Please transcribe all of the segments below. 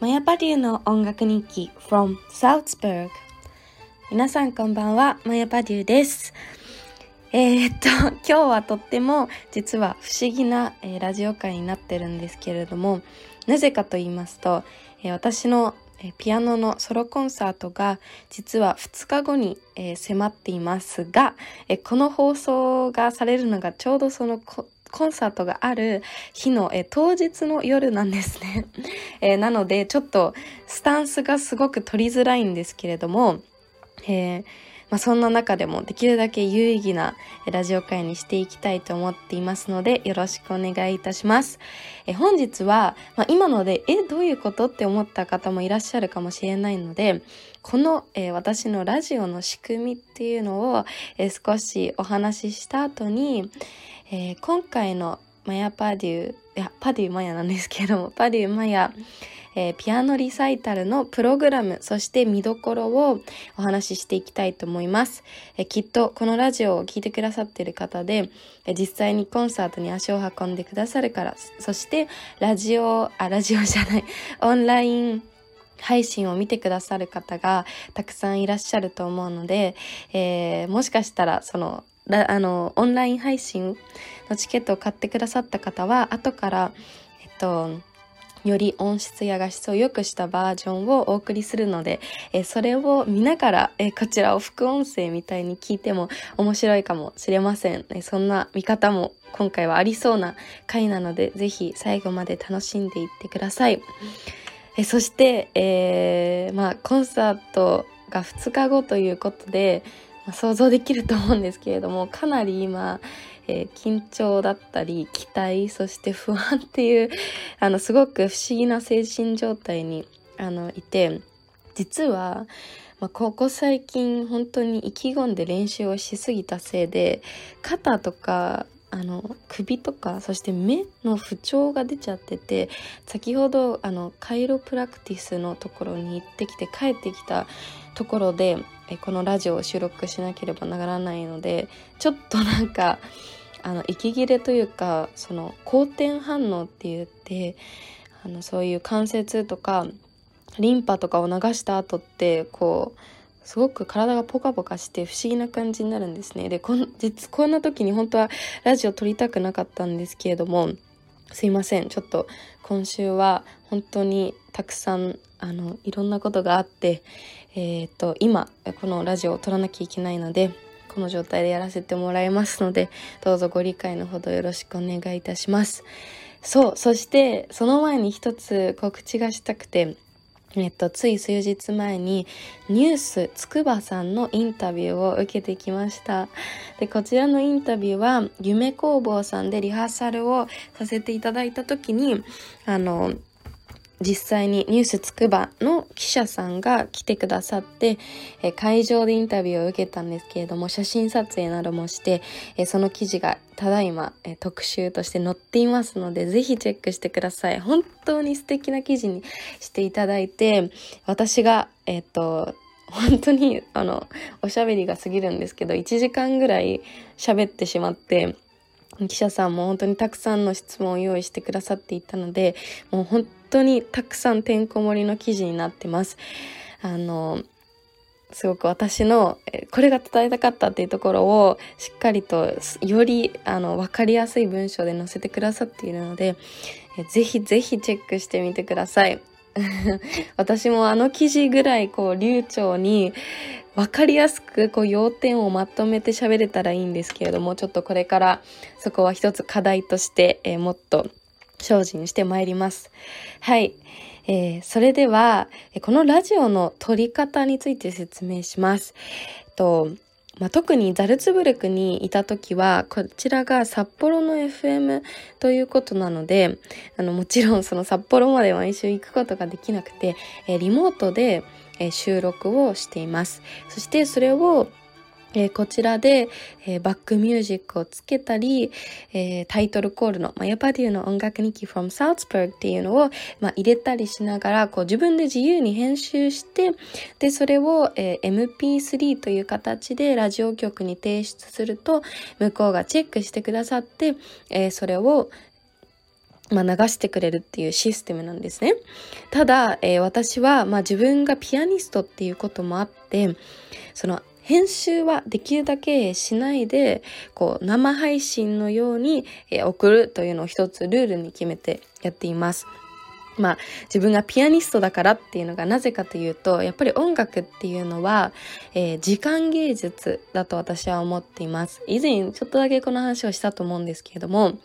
マヤパデューの音楽日記 from Salzburg 皆さんこんばんは、マヤパデューです。えー、っと、今日はとっても実は不思議な、えー、ラジオ会になってるんですけれどもなぜかと言いますと、えー、私のピアノのソロコンサートが実は2日後に、えー、迫っていますが、えー、この放送がされるのがちょうどそのコンサートがある日の、え当日の夜なんですね、えー、なのでちょっとスタンスがすごく取りづらいんですけれども、えーまあ、そんな中でもできるだけ有意義なラジオ会にしていきたいと思っていますのでよろしくお願いいたします。え本日は、まあ、今のでえどういうことって思った方もいらっしゃるかもしれないのでこの、えー、私のラジオの仕組みっていうのを、えー、少しお話しした後に、えー、今回のマヤパデューいやパデューマヤなんですけどもパデューマヤえー、ピアノリサイタルのプログラム、そして見どころをお話ししていきたいと思います。えー、きっとこのラジオを聴いてくださっている方で、えー、実際にコンサートに足を運んでくださるから、そしてラジオ、あ、ラジオじゃない、オンライン配信を見てくださる方がたくさんいらっしゃると思うので、えー、もしかしたらそのあのオンライン配信のチケットを買ってくださった方は後からえっとより音質や画質を良くしたバージョンをお送りするので、えそれを見ながら、えこちらを副音声みたいに聞いても面白いかもしれません。えそんな見方も今回はありそうな回なので、ぜひ最後まで楽しんでいってください。えそして、えー、まあ、コンサートが2日後ということで、まあ、想像できると思うんですけれども、かなり今、えー、緊張だったり期待そして不安っていうあのすごく不思議な精神状態にあのいて実は、まあ、ここ最近本当に意気込んで練習をしすぎたせいで肩とかあの首とかそして目の不調が出ちゃってて先ほどあのカイロプラクティスのところに行ってきて帰ってきたところでこのラジオを収録しなければならないのでちょっとなんかあの息切れというかその好転反応って言ってあのそういう関節とかリンパとかを流した後ってこうすごく体がポカポカして不思議な感じになるんですね。で、こん、実、こんな時に本当はラジオ撮りたくなかったんですけれども、すいません。ちょっと今週は本当にたくさん、あの、いろんなことがあって、えっ、と、今、このラジオを撮らなきゃいけないので、この状態でやらせてもらいますので、どうぞご理解のほどよろしくお願いいたします。そう、そしてその前に一つ告知がしたくて、えっと、つい数日前にニュースつくばさんのインタビューを受けてきました。で、こちらのインタビューは夢工房さんでリハーサルをさせていただいた時に、あの、実際にニュースつくばの記者さんが来てくださって、え会場でインタビューを受けたんですけれども、写真撮影などもして、えその記事がただいま、え特集として載っていますので、ぜひチェックしてください。本当に素敵な記事にしていただいて、私が、えっ、と、本当に、あの、おしゃべりが過ぎるんですけど、1時間ぐらい喋ってしまって、記者さんも本当にたくさんの質問を用意してくださっていたので、もう本当にたくさんてんこ盛りの記事になってます。あの、すごく私のこれが伝えたかったっていうところをしっかりとよりあの分かりやすい文章で載せてくださっているのでぜひぜひチェックしてみてください。私もあの記事ぐらいこう流暢に分かりやすくこう要点をまとめて喋れたらいいんですけれどもちょっとこれからそこは一つ課題として、えー、もっと精進してまいります。はい。えー、それでは、このラジオの撮り方について説明します。えっとまあ、特にザルツブルクにいた時は、こちらが札幌の FM ということなので、あの、もちろんその札幌まで毎週行くことができなくて、えー、リモートで、えー、収録をしています。そしてそれをえー、こちらで、えー、バックミュージックをつけたり、えー、タイトルコールの、まあ、ヤパデューの音楽日記 from Salzburg っていうのを、まあ、入れたりしながら、こう自分で自由に編集して、で、それを、え MP3 という形でラジオ局に提出すると、向こうがチェックしてくださって、えそれをまあ、流してくれるっていうシステムなんですね。ただ、えー、私は、まあ、自分がピアニストっていうこともあって、その編集はできるだけしないで、こう、生配信のように、送るというのを一つルールに決めてやっています。まあ自分がピアニストだからっていうのがなぜかというとやっぱり音楽っていうのは、えー、時間芸術だと私は思っています以前ちょっとだけこの話をしたと思うんですけれども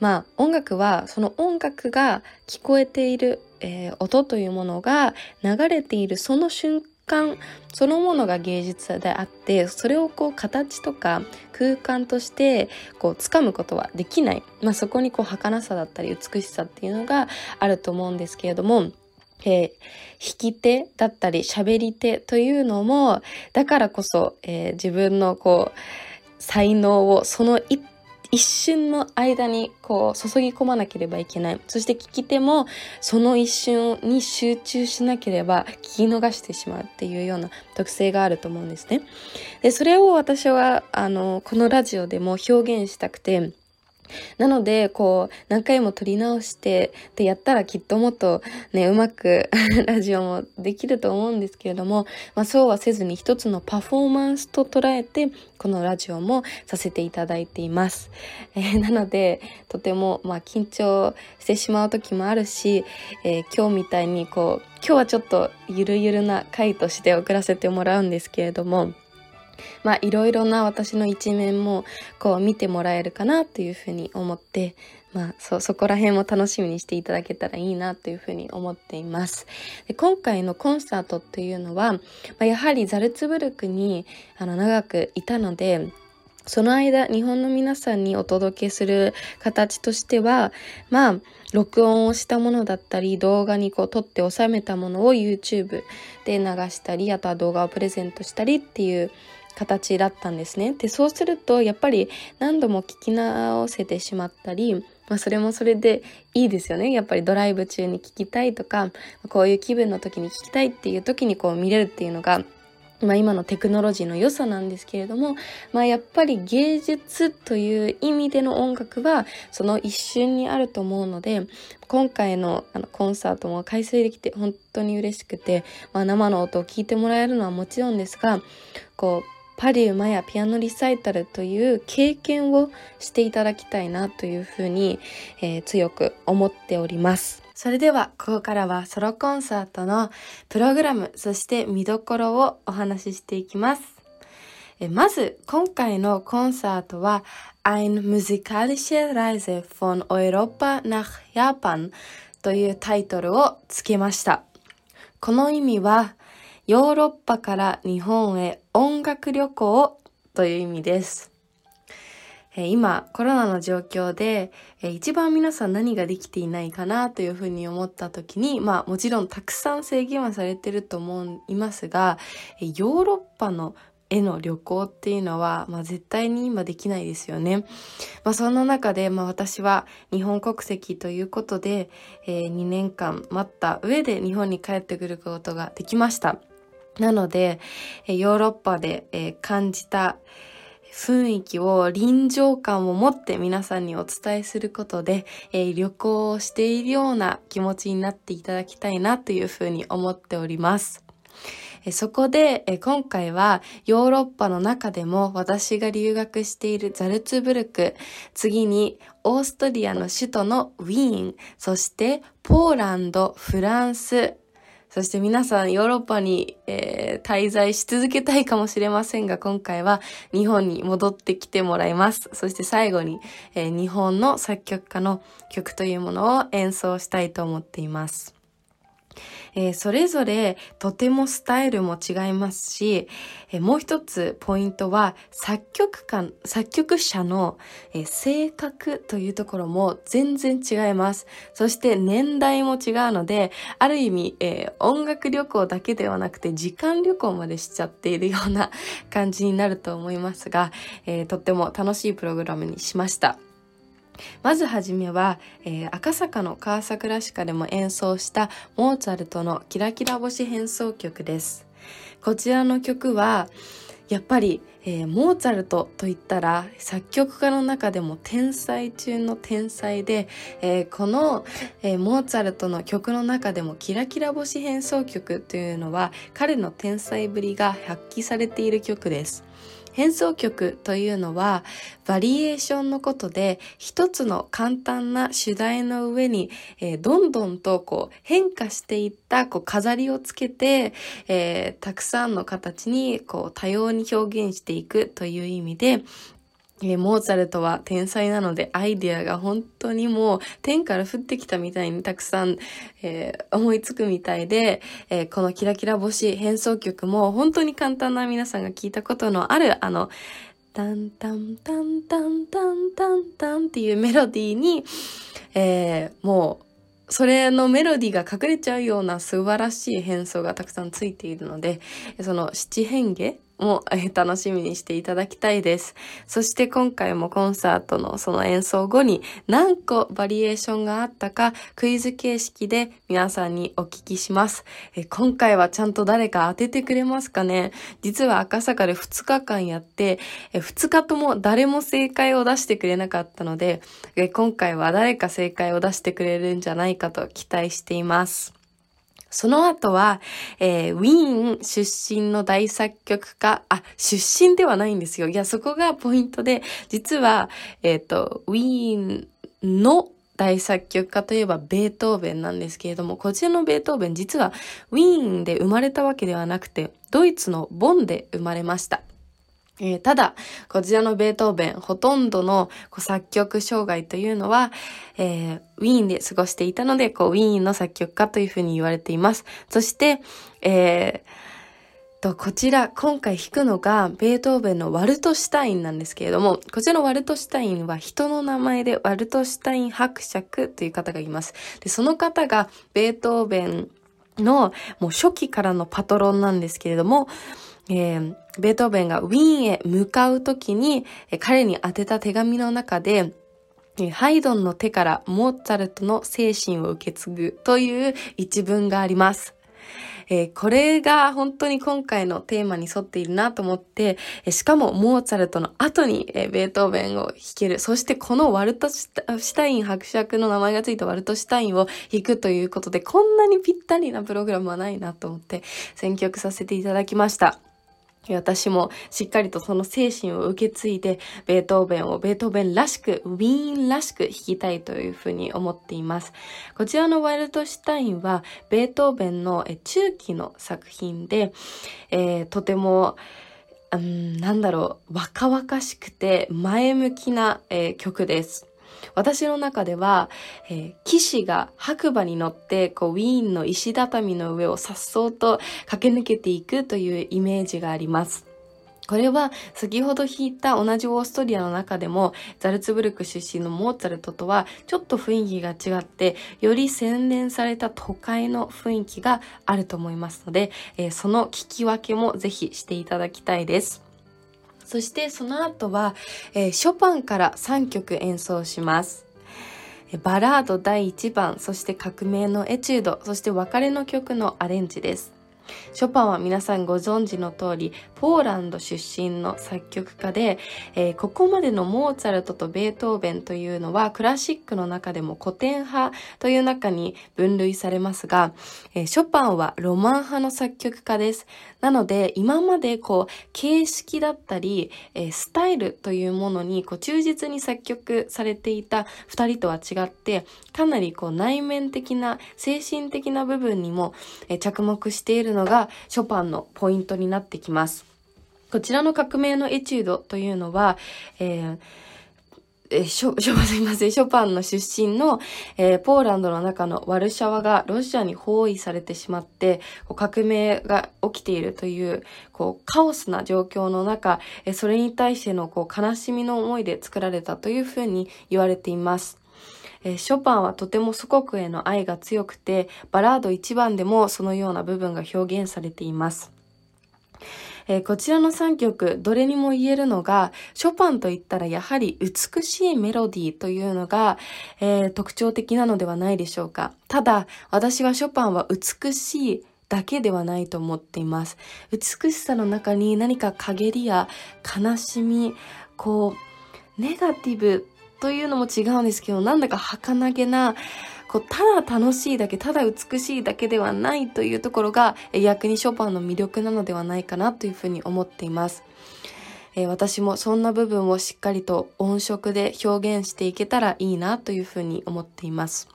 まあ音楽はその音楽が聞こえている、えー、音というものが流れているその瞬間そのものが芸術であってそれをこう形とか空間としてこう掴むことはできない、まあ、そこにこう儚さだったり美しさっていうのがあると思うんですけれどもえー、弾き手だったり喋り手というのもだからこそ、えー、自分のこう才能をその一一瞬の間にこう注ぎ込まなければいけない。そして聞き手もその一瞬に集中しなければ聞き逃してしまうっていうような特性があると思うんですね。で、それを私はあの、このラジオでも表現したくて、なので、こう、何回も撮り直して、で、やったらきっともっとね、うまく ラジオもできると思うんですけれども、まあそうはせずに一つのパフォーマンスと捉えて、このラジオもさせていただいています。えー、なので、とても、まあ緊張してしまう時もあるし、えー、今日みたいにこう、今日はちょっとゆるゆるな回として送らせてもらうんですけれども、まあいろいろな私の一面もこう見てもらえるかなというふうに思って、まあそ、そこら辺も楽しみにしていただけたらいいなというふうに思っています。で今回のコンサートっていうのは、まあ、やはりザルツブルクにあの長くいたので、その間、日本の皆さんにお届けする形としては、まあ、録音をしたものだったり、動画にこう撮って収めたものを YouTube で流したり、あとは動画をプレゼントしたりっていう形だったんですね。で、そうすると、やっぱり何度も聞き直せてしまったり、まあそれもそれでいいですよね。やっぱりドライブ中に聞きたいとか、こういう気分の時に聞きたいっていう時にこう見れるっていうのが、まあ今のテクノロジーの良さなんですけれども、まあやっぱり芸術という意味での音楽はその一瞬にあると思うので、今回のあのコンサートも開催できて本当に嬉しくて、まあ生の音を聞いてもらえるのはもちろんですが、こう、パリウマやピアノリサイタルという経験をしていただきたいなというふうに、えー、強く思っております。それでは、ここからはソロコンサートのプログラム、そして見どころをお話ししていきます。えまず、今回のコンサートは、Ein musikalische Reise von Europa nach Japan というタイトルをつけました。この意味は、ヨーロッパから日本へ音楽旅行という意味です。今、コロナの状況で、一番皆さん何ができていないかなというふうに思った時に、まあもちろんたくさん制限はされてると思いますが、ヨーロッパのへの旅行っていうのは、まあ、絶対に今できないですよね。まあ、そんな中で、まあ、私は日本国籍ということで、えー、2年間待った上で日本に帰ってくることができました。なので、ヨーロッパで感じた雰囲気を臨場感を持って皆さんにお伝えすることで、旅行をしているような気持ちになっていただきたいなというふうに思っております。そこで今回はヨーロッパの中でも私が留学しているザルツブルク、次にオーストリアの首都のウィーン、そしてポーランド、フランス、そして皆さんヨーロッパに、えー、滞在し続けたいかもしれませんが、今回は日本に戻ってきてもらいます。そして最後に、えー、日本の作曲家の曲というものを演奏したいと思っています。えー、それぞれとてもスタイルも違いますし、えー、もう一つポイントは作曲家、作曲者の、えー、性格というところも全然違います。そして年代も違うので、ある意味、え音楽旅行だけではなくて時間旅行までしちゃっているような感じになると思いますが、えとっても楽しいプログラムにしました。まずはじめは、えー、赤坂の川桜歯科でも演奏したモーツァルトのキラキラ星変奏曲です。こちらの曲は、やっぱり、えー、モーツァルトといったら作曲家の中でも天才中の天才で、えー、この、えー、モーツァルトの曲の中でもキラキラ星変奏曲というのは彼の天才ぶりが発揮されている曲です。変奏曲というのはバリエーションのことで一つの簡単な主題の上に、えー、どんどんとこう変化していったこう飾りをつけて、えー、たくさんの形にこう多様に表現していくという意味でえ、モーツァルトは天才なのでアイディアが本当にもう天から降ってきたみたいにたくさん、えー、思いつくみたいで、えー、このキラキラ星変奏曲も本当に簡単な皆さんが聞いたことのあるあの、タンタンタンタンタンタンタンっていうメロディーに、えー、もうそれのメロディーが隠れちゃうような素晴らしい変奏がたくさんついているので、その七変化も楽しみにしていただきたいです。そして今回もコンサートのその演奏後に何個バリエーションがあったかクイズ形式で皆さんにお聞きします。え今回はちゃんと誰か当ててくれますかね？実は赤坂で2日間やってえ2日とも誰も正解を出してくれなかったのでえ今回は誰か正解を出してくれるんじゃないかと期待しています。その後は、えー、ウィーン出身の大作曲家、あ、出身ではないんですよ。いや、そこがポイントで、実は、えっ、ー、と、ウィーンの大作曲家といえばベートーベンなんですけれども、こちらのベートーベン実はウィーンで生まれたわけではなくて、ドイツのボンで生まれました。えー、ただ、こちらのベートーベン、ほとんどのこう作曲障害というのは、えー、ウィーンで過ごしていたので、こう、ウィーンの作曲家というふうに言われています。そして、えー、と、こちら、今回弾くのが、ベートーベンのワルトシュタインなんですけれども、こちらのワルトシュタインは人の名前でワルトシュタイン伯爵という方がいます。で、その方が、ベートーベンの、もう初期からのパトロンなんですけれども、えー、ベートーベンがウィーンへ向かうときに、え、彼に宛てた手紙の中で、え、ハイドンの手からモーツァルトの精神を受け継ぐという一文があります。えー、これが本当に今回のテーマに沿っているなと思って、え、しかもモーツァルトの後に、え、ベートーベンを弾ける。そしてこのワルトシュタイン伯爵の名前がついたワルトシュタインを弾くということで、こんなにぴったりなプログラムはないなと思って選曲させていただきました。私もしっかりとその精神を受け継いで、ベートーベンをベートーベンらしく、ウィーンらしく弾きたいというふうに思っています。こちらのワイルドシュタインは、ベートーベンの中期の作品で、えー、とても、うん、なんだろう、若々しくて前向きな、えー、曲です。私の中では、えー、騎士が白馬に乗って、こう、ウィーンの石畳の上を颯爽と駆け抜けていくというイメージがあります。これは先ほど弾いた同じオーストリアの中でもザルツブルク出身のモーツァルトとはちょっと雰囲気が違ってより洗練された都会の雰囲気があると思いますので、えー、その聞き分けもぜひしていただきたいです。そしてその後は、えー、ショパンから3曲演奏します。バラード第1番、そして革命のエチュード、そして別れの曲のアレンジです。ショパンは皆さんご存知の通り、ポーランド出身の作曲家で、えー、ここまでのモーツァルトとベートーベンというのはクラシックの中でも古典派という中に分類されますが、えー、ショパンはロマン派の作曲家です。なので、今までこう、形式だったり、えー、スタイルというものにこう忠実に作曲されていた二人とは違って、かなりこう内面的な、精神的な部分にも、え着目しているのがショパンのポイントになってきます。こちらの革命のエチュードというのは、えーえショ、ショ、すいません、ショパンの出身の、えー、ポーランドの中のワルシャワがロシアに包囲されてしまって、こう革命が起きているという、こう、カオスな状況の中、え、それに対しての、こう、悲しみの思いで作られたというふうに言われています。えー、ショパンはとても祖国への愛が強くて、バラード1番でもそのような部分が表現されています。えー、こちらの3曲、どれにも言えるのが、ショパンと言ったらやはり美しいメロディーというのが、えー、特徴的なのではないでしょうか。ただ、私はショパンは美しいだけではないと思っています。美しさの中に何か陰りや悲しみ、こう、ネガティブというのも違うんですけど、なんだか儚げな、こう、ただ楽しいだけ、ただ美しいだけではないというところが、逆にショパンの魅力なのではないかなというふうに思っています。えー、私もそんな部分をしっかりと音色で表現していけたらいいなというふうに思っています。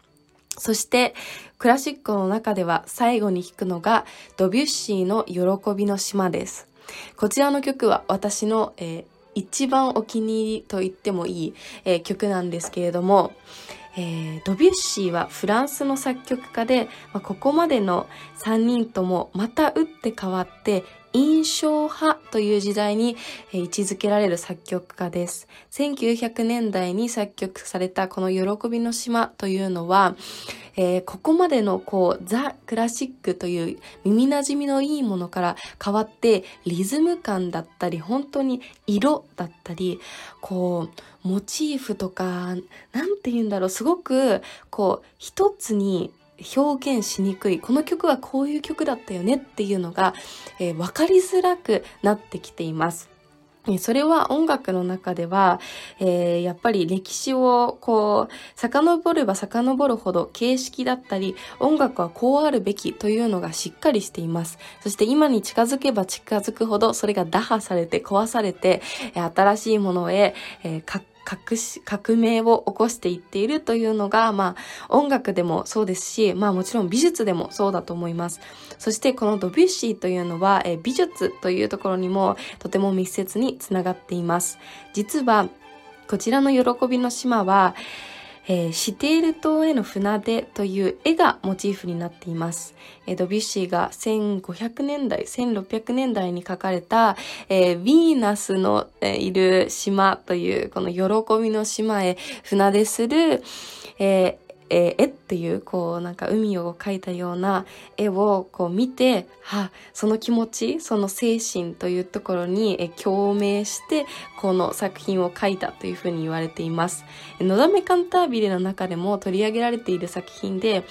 そして、クラシックの中では最後に弾くのがドビュッシーの喜びの島です。こちらの曲は私の、えー、一番お気に入りと言ってもいい、えー、曲なんですけれども、えー、ドビュッシーはフランスの作曲家で、まあ、ここまでの3人ともまた打って変わって印象派という時代に、位置づけられる作曲家です。1900年代に作曲されたこの喜びの島というのは、えー、ここまでのこうザ・クラシックという耳馴染みのいいものから変わってリズム感だったり本当に色だったりこうモチーフとかなんて言うんだろうすごくこう一つに表現しにくいこの曲はこういう曲だったよねっていうのが、えー、分かりづらくなってきています。それは音楽の中では、えー、やっぱり歴史をこう、遡れば遡るほど形式だったり、音楽はこうあるべきというのがしっかりしています。そして今に近づけば近づくほど、それが打破されて壊されて、新しいものへ、えー、革革命を起こしていっているというのが、まあ、音楽でもそうですし、まあもちろん美術でもそうだと思います。そしてこのドビュッシーというのは、え美術というところにもとても密接につながっています。実は、こちらの喜びの島は、えー、シテール島への船出という絵がモチーフになっています。えー、ドビュッシーが1500年代、1600年代に描かれた、えー、ヴィーナスの、えー、いる島というこの喜びの島へ船出する、ええー、絵っていう、こう、なんか海を描いたような絵をこう見て、は、その気持ち、その精神というところに、え共鳴して、この作品を描いたというふうに言われています。のだめカンタービレの中でも取り上げられている作品で、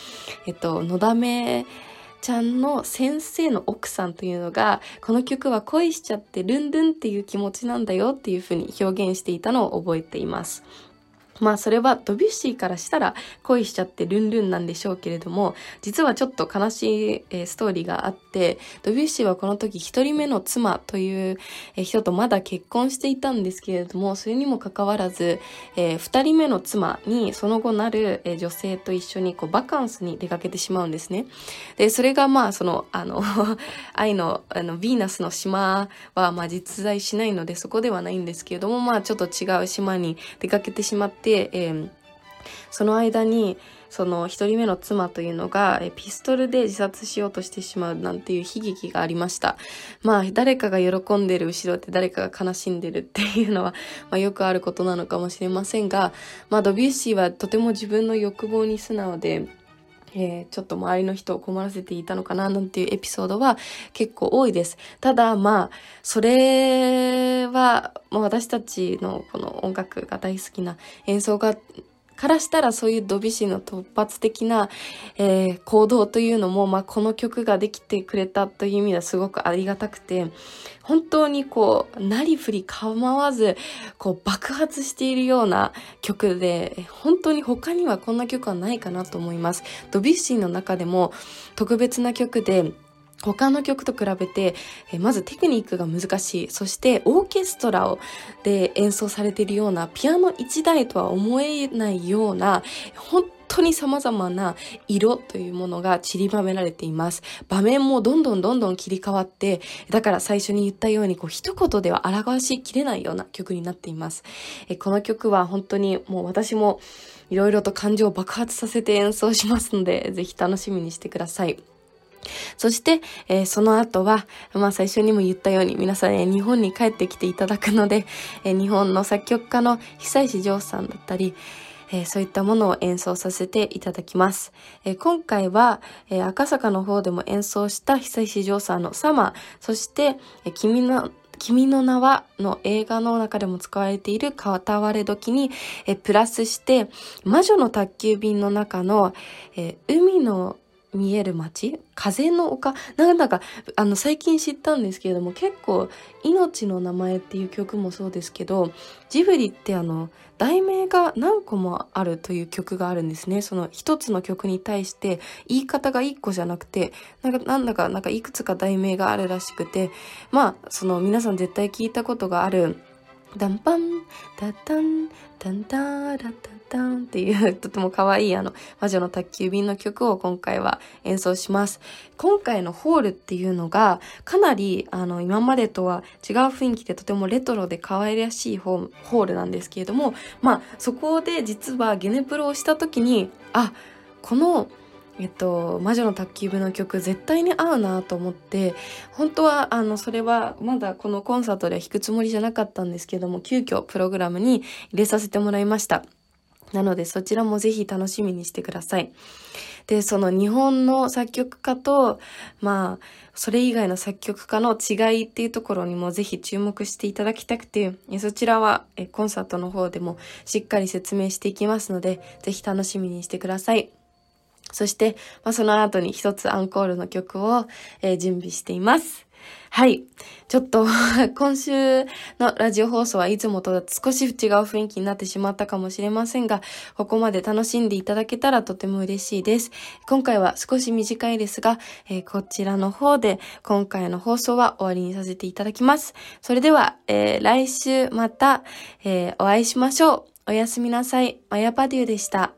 えっと、のだめ、ちゃんの先生の奥さんというのが、この曲は恋しちゃってルンルンっていう気持ちなんだよっていうふうに表現していたのを覚えています。まあそれはドビュッシーからしたら恋しちゃってルンルンなんでしょうけれども、実はちょっと悲しい、ストーリーがあって、ドビュッシーはこの時一人目の妻という、人とまだ結婚していたんですけれども、それにもかかわらず、えー、二人目の妻にその後なる、女性と一緒にこうバカンスに出かけてしまうんですね。で、それがまあその、あの 愛の、あの、ヴィーナスの島はまあ実在しないのでそこではないんですけれども、まあちょっと違う島に出かけてしまって、えー、その間にその1人目の妻というのが、えピストルで自殺しようとしてしまうなんていう悲劇がありました。まあ、誰かが喜んでる後ろって誰かが悲しんでるっていうのは、まあ、よくあることなのかもしれませんが、まあ、ドビュッシーはとても自分の欲望に素直で、えー、ちょっと周りの人を困らせていたのかななんていうエピソードは結構多いです。ただまあ、それはもう私たちのこの音楽が大好きな演奏がからしたらそういうドビュシーの突発的な、えー、行動というのも、まあ、この曲ができてくれたという意味ではすごくありがたくて、本当にこう、なりふり構わず、こう爆発しているような曲で、本当に他にはこんな曲はないかなと思います。ドビュシーの中でも特別な曲で、他の曲と比べて、えまずテクニックが難しい。そしてオーケストラをで演奏されているようなピアノ1台とは思えないような、本当に様々な色というものが散りばめられています。場面もどんどんどんどん切り替わって、だから最初に言ったように、こう一言では表しきれないような曲になっています。えこの曲は本当にもう私もいろいろと感情を爆発させて演奏しますので、ぜひ楽しみにしてください。そして、えー、その後は、まあ最初にも言ったように皆さん、ね、日本に帰ってきていただくので、えー、日本の作曲家の久石譲さんだったり、えー、そういったものを演奏させていただきます。えー、今回は、えー、赤坂の方でも演奏した久石譲さんのサマー、そして、え君の君の名はの映画の中でも使われている片割れ時にえプラスして魔女の宅急便の中のえ海の見える街？風の丘？なんだか、あの、最近知ったんですけれども、結構、命の名前っていう曲もそうですけど、ジブリってあの、題名が何個もあるという曲があるんですね。その一つの曲に対して言い方が一個じゃなくて、なんか、なんだか、なんかいくつか題名があるらしくて、まあ、その皆さん絶対聞いたことがある、ダンパン、ダタン、ダンタラタン。タンっていうとても可愛いあの魔女の宅急便の曲を今回は演奏します。今回のホールっていうのがかなりあの今までとは違う雰囲気でとてもレトロで可愛らしいホールなんですけれども、まあそこで実はゲネプロをした時に、あ、このえっと、魔女の宅急便の曲絶対に合うなと思って、本当は、あの、それはまだこのコンサートでは弾くつもりじゃなかったんですけども、急遽プログラムに入れさせてもらいました。なのでそちらもぜひ楽しみにしてください。で、その日本の作曲家と、まあ、それ以外の作曲家の違いっていうところにもぜひ注目していただきたくて、そちらはコンサートの方でもしっかり説明していきますので、ぜひ楽しみにしてください。そして、まあ、その後に一つアンコールの曲を、えー、準備しています。はい。ちょっと 今週のラジオ放送はいつもと少し違う雰囲気になってしまったかもしれませんが、ここまで楽しんでいただけたらとても嬉しいです。今回は少し短いですが、えー、こちらの方で今回の放送は終わりにさせていただきます。それでは、えー、来週また、えー、お会いしましょう。おやすみなさい。マヤパデューでした。